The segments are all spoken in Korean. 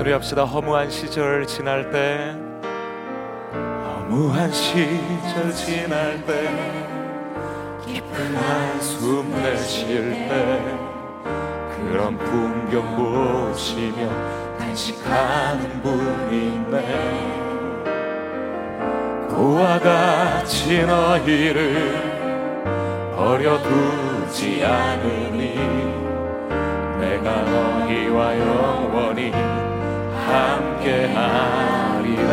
노래합시다. 허무한 시절 지날 때. 허무한 시절 지날 때. 깊은 한숨 내쉴 때. 그런 풍경 보시며 단식하는 분이 있네 그와 같이 너희를 버려두지 않으니 내가 너희와 영원히 함께하리라.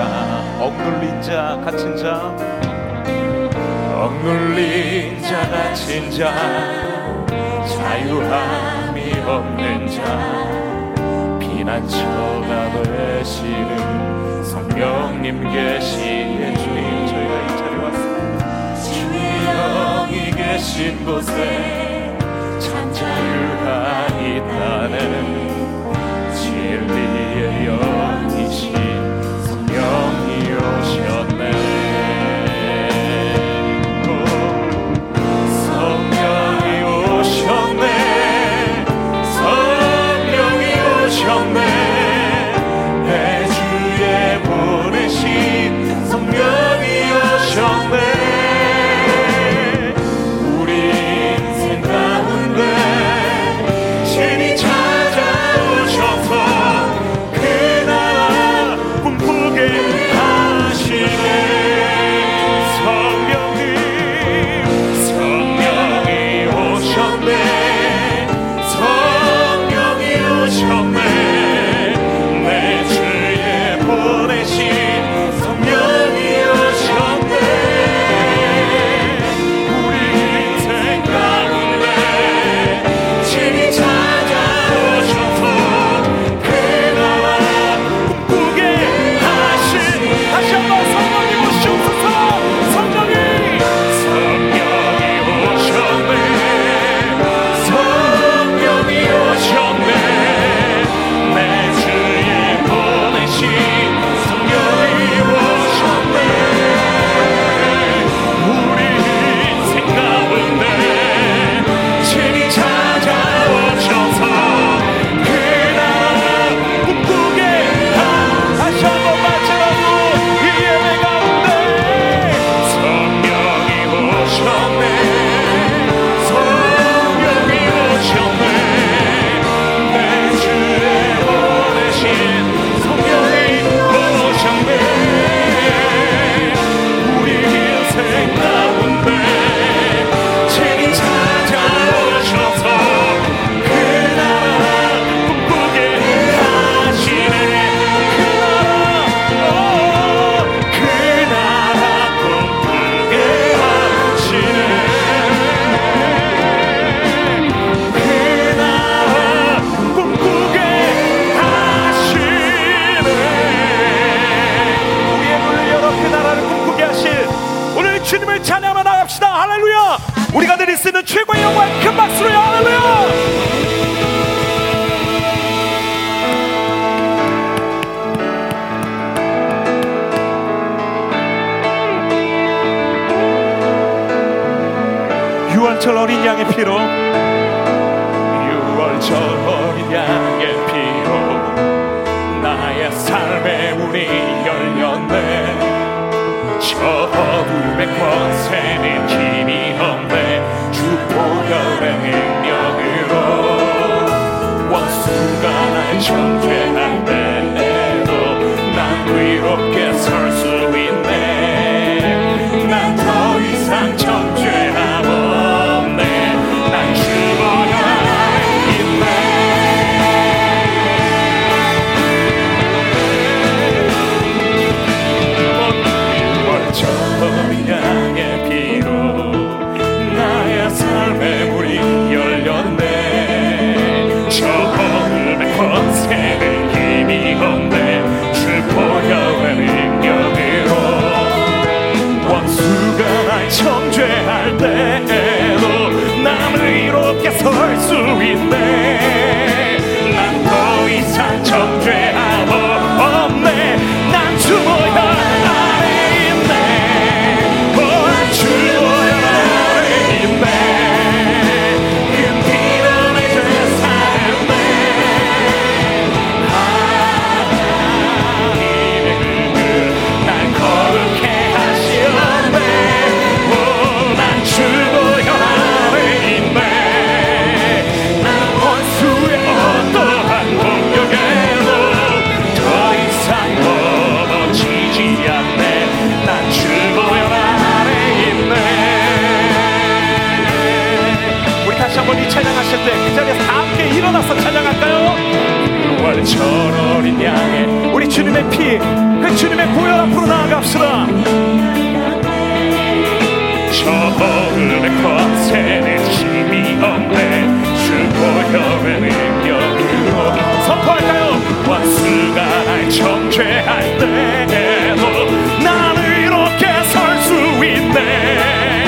억눌린 자 갇힌 자. 억눌린 자 갇힌 자. 자유함이 없는 자. 피난처가 되시는 성령님 계시에 주님 저희가 이 자리에 왔습니다. 주의 영이 계신 곳에 참 자유가 있다는 진리 유월절 어린 양의 피로. 유월절 어린 양의 피로. 나의 삶의 문이 열렸네. 저 어둠의 권세는 힘이 없네. 주 보혈의 능력으로 원수가 날 정죄할 때에도 난 위롭게 설 수 있네. 난 일어나서 찬양할까요? 부활철 어린 양의 우리 주님의 피 그 주님의 보혈 앞으로 나아갑시다 처음의 권세는 힘이 없네 주 보혈의 능력으로 선포할까요? 원수가 날 정죄할 때에도 나는 이렇게 설 수 있네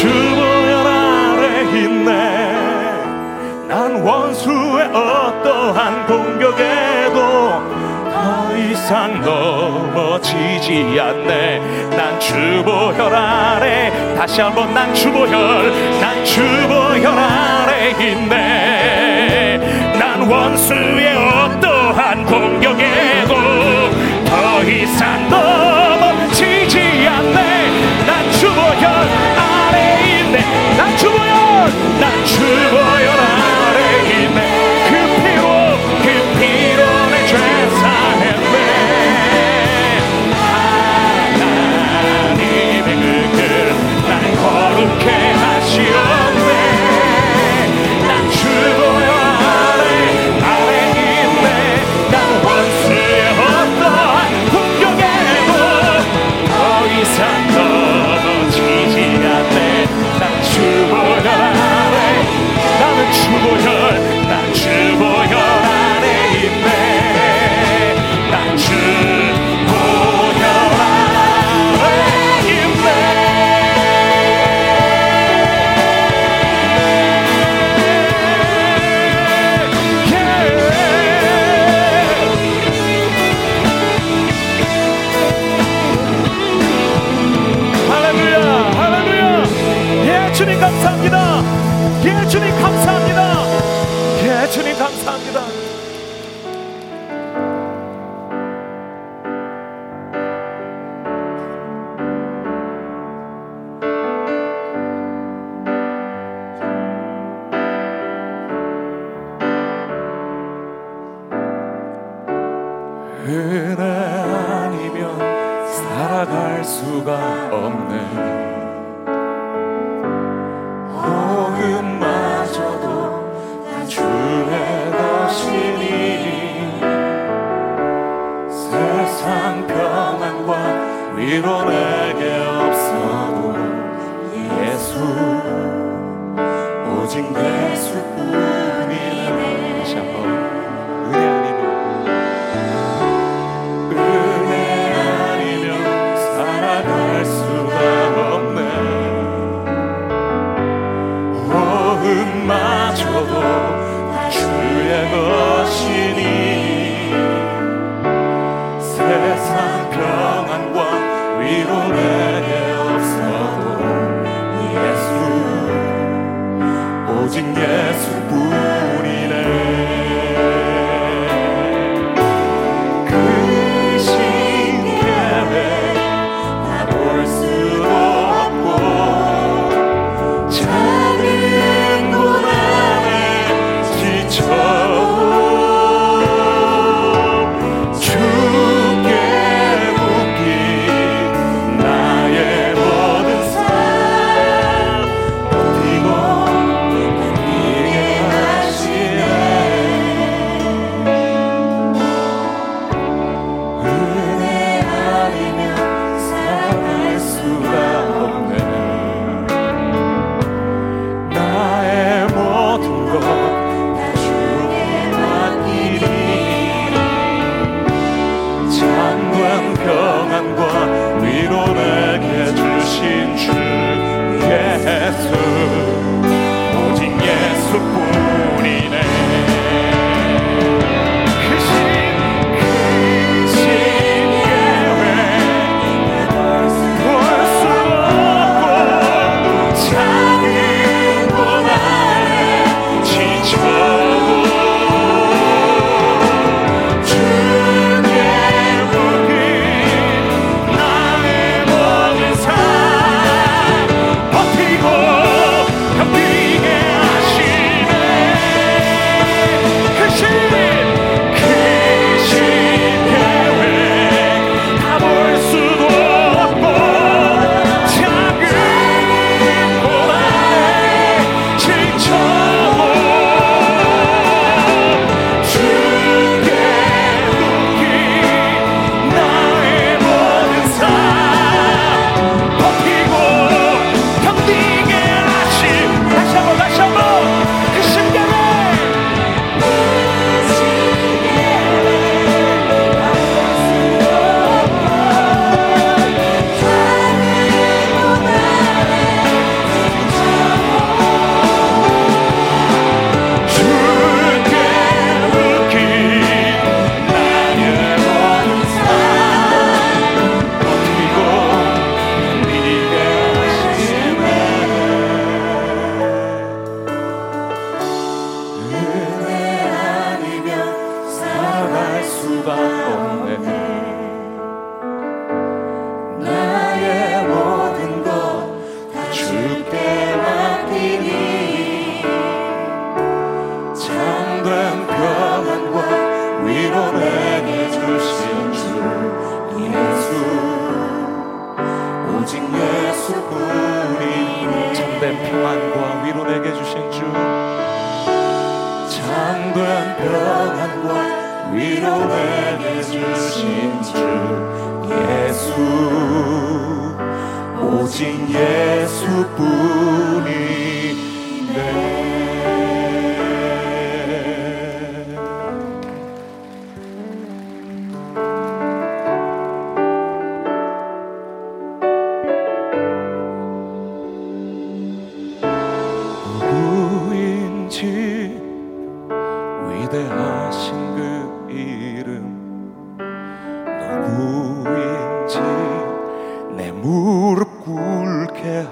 주보혈 아래 있네. 난 원수의 어떠한 공격에도 더 이상 넘어지지 않네. 난 주보혈 아래 다시 한번 난 주보혈 난 주보혈 아래 있네. 난 원수의 어떠한 공격에도 더 이상 넘어지지 않네. 난 주보혈 내 나 죽어요. 나 죽어요. 나에게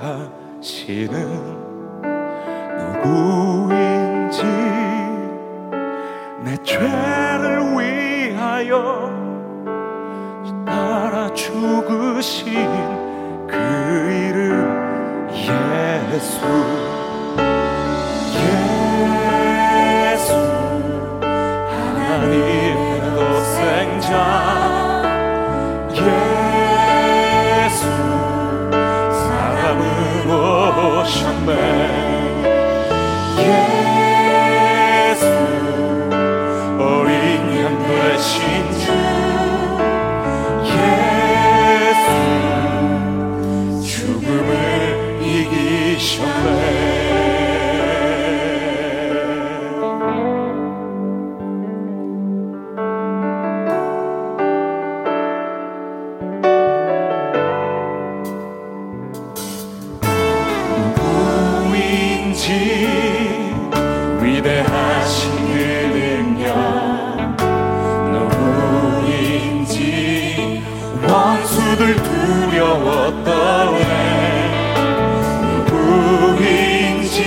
하시는 누구인지 내 죄를 위하여 따라 죽으신 그 이름 예수. 예수 하나님의 독생자 오셨네 예. 누구들 두려웠다네 누구인지